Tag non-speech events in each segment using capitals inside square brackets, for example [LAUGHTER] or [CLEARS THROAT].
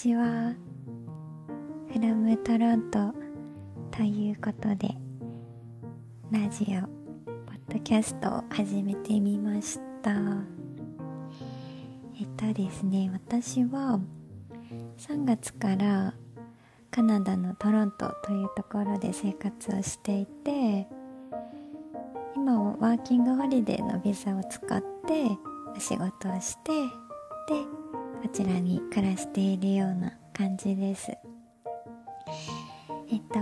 ちは。フラムトロントということで、ラジオ、ポッドキャストを始めてみました。えっとですね、私は3月からカナダのトロントというところで生活をしていて、今はワーキングホリデーのビザを使ってお仕事をしてでこちらに暮らしているような感じですえっと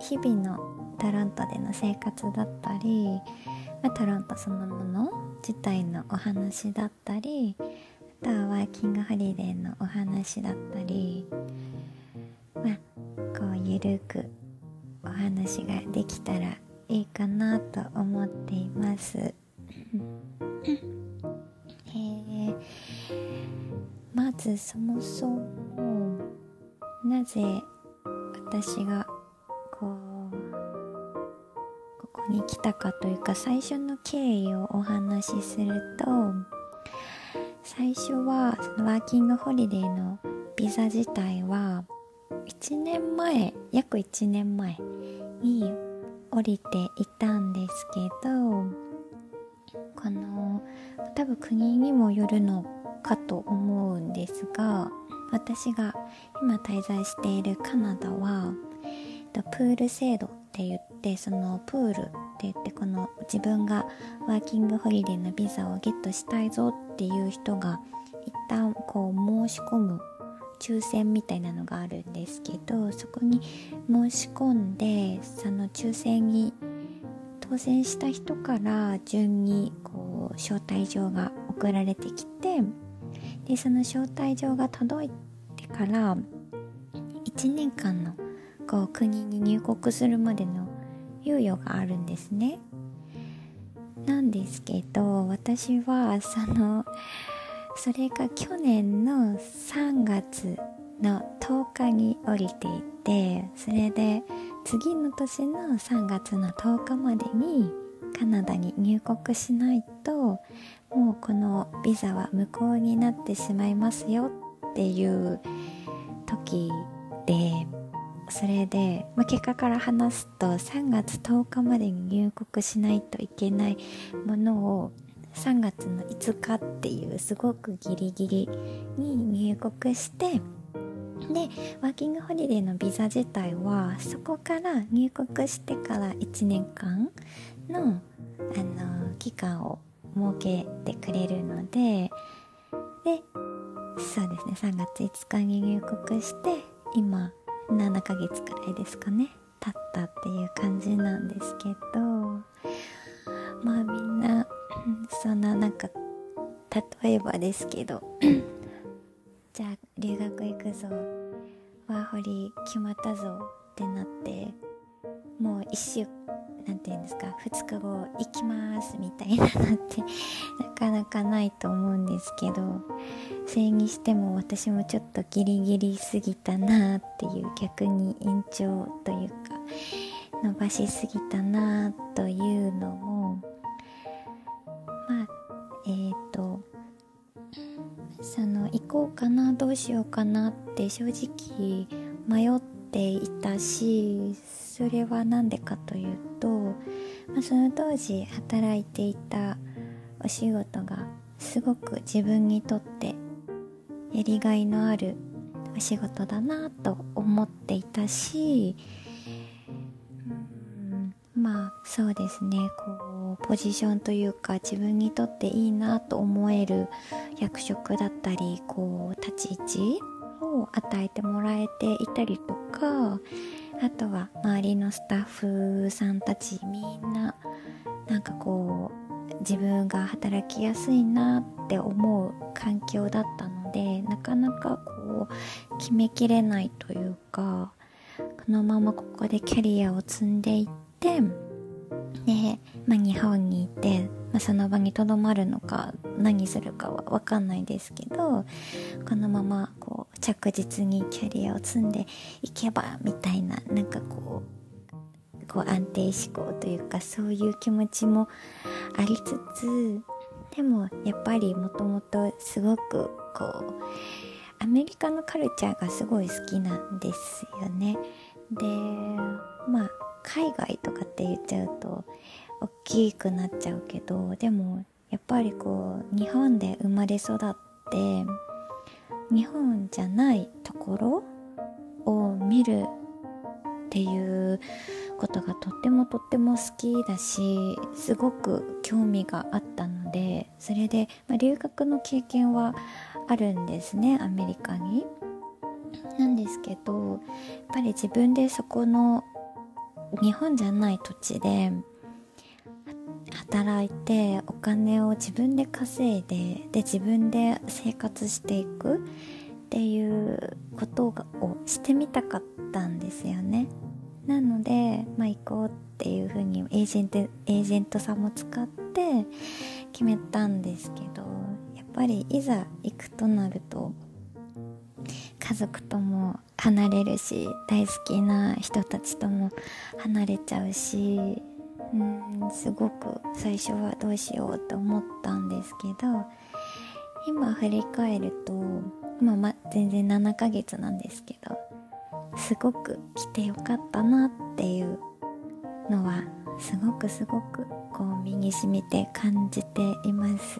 日々のトロントでの生活だったり、まあ、トロントそのもの自体のお話だったりあとはワーキングホリデーのお話だったりまあこうゆるくお話ができたらいいかなと思っています。ずそもそもなぜ私がこうここに来たかというか最初の経緯をお話しすると最初はそのワーキングホリデーのビザ自体は1年前約1年前に降りていたんですけどこの多分国にもよるのかと思うんですが私が今滞在しているカナダはプール制度って言ってそのプールって言ってこの自分がワーキングホリデーのビザをゲットしたいぞっていう人が一旦こう申し込む抽選みたいなのがあるんですけどそこに申し込んでその抽選に当選した人から順にこう招待状が送られてきてでその招待状が届いてから1年間のこう国に入国するまでの猶予があるんですね。なんですけど私はそのそれが去年の3月の10日に降りていてそれで次の年の3月の10日までにカナダに入国しないともうこのビザは無効になってしまいますよっていう時でそれで、まあ、結果から話すと3月10日までに入国しないといけないものを3月の5日っていうすごくギリギリに入国してでワーキングホリデーのビザ自体はそこから入国してから1年間の、あの期間を設けてくれるのででそうですね3月5日に入国して今7ヶ月くらいですかね経ったっていう感じなんですけどまあみんなそんななんか例えばですけど [CLEARS THROAT] じゃあ留学行くぞ。ワーホリ決まったぞってなってもう一週なんて言うんですか2日後行きますみたいなのって [LAUGHS] なかなかないと思うんですけどそれにしても私もちょっとギリギリすぎたなっていう逆に延長というか伸ばしすぎたなというのもその行こうかなどうしようかなって正直迷っていたしそれは何でかというと、まあ、その当時働いていたお仕事がすごく自分にとってやりがいのあるお仕事だなと思っていたしまあそうですねこうポジションというか自分にとっていいなと思える役職だったりこう立ち位置を与えてもらえていたりとかあとは周りのスタッフさんたちみんななんかこう自分が働きやすいなって思う環境だったのでなかなかこう決めきれないというかこのままここでキャリアを積んでいってで、まあ、日本にいて、まあ、その場にとどまるのか何するかは分かんないですけどこのままこう着実にキャリアを積んでいけばみたいななんかこうこう安定志向というかそういう気持ちもありつつでもやっぱりもともとすごくこうアメリカのカルチャーがすごい好きなんですよね。でまあ海外とかって言っちゃうと大きくなっちゃうけどでもやっぱりこう日本で生まれ育って日本じゃないところを見るっていうことがとってもとっても好きだしすごく興味があったのでそれで、まあ、留学の経験はあるんですねアメリカに。なんですけどやっぱり自分でそこの日本じゃない土地で働いてお金を自分で稼いでで自分で生活していくっていうことをしてみたかったんですよね。なので、まあ、行こうっていうふうにエージェントエージェントさんも使って決めたんですけどやっぱりいざ行くとなると家族とも離れるし大好きな人たちとも離れちゃうしうんすごく最初はどうしようと思ったんですけど今振り返ると今ま全然7ヶ月なんですけどすごく来てよかったなっていうのはすごくすごくこう身に染みて感じています。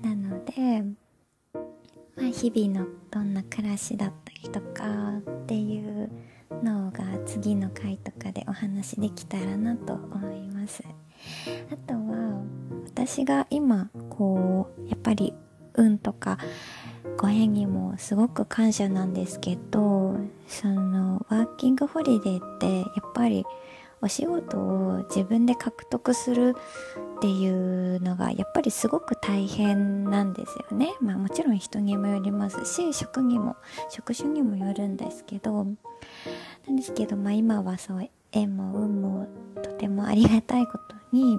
なのでまあ日々のどんな暮らしだったりとかっていうのが次の回とかでお話できたらなと思います。あとは私が今こうやっぱり運とかご縁にもすごく感謝なんですけどそのワーキングホリデーってやっぱりお仕事を自分で獲得するっていうのがやっぱりすごく大変なんですよね。まあもちろん人にもよりますし職にも職種にもよるんですけどなんですけどまあ今はそう縁も運もとてもありがたいことに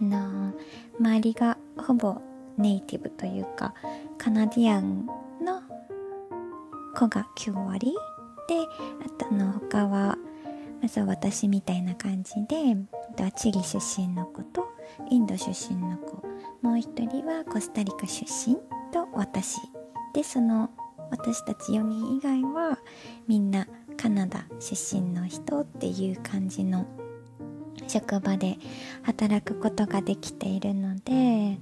あの周りがほぼネイティブというかカナディアンの子が9割であとの他はまず私みたいな感じでチリ出身の子とインド出身の子。もう一人はコスタリカ出身と私。でその私たち4人以外はみんなカナダ出身の人っていう感じの職場で働くことができているので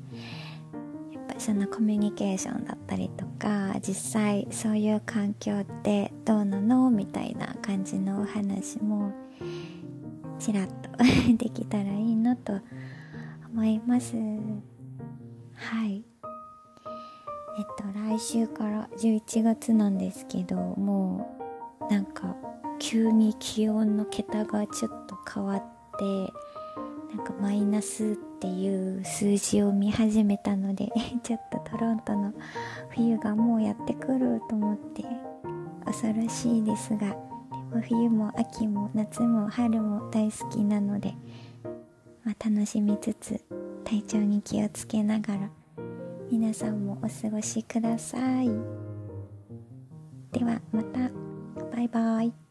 そのコミュニケーションだったりとか実際そういう環境ってどうなのみたいな感じのお話もちらっと [LAUGHS] できたらいいなと思います。はい。えっと来週から11月なんですけどもうなんか急に気温の桁がちょっと変わってなんかマイナスっていう数字を見始めたので [LAUGHS] ちょっとトロントの冬がもうやってくると思って恐ろしいですがでも冬も秋も夏も春も大好きなので、まあ、楽しみつつ体調に気をつけながら皆さんもお過ごしください。ではまた。バイバイ。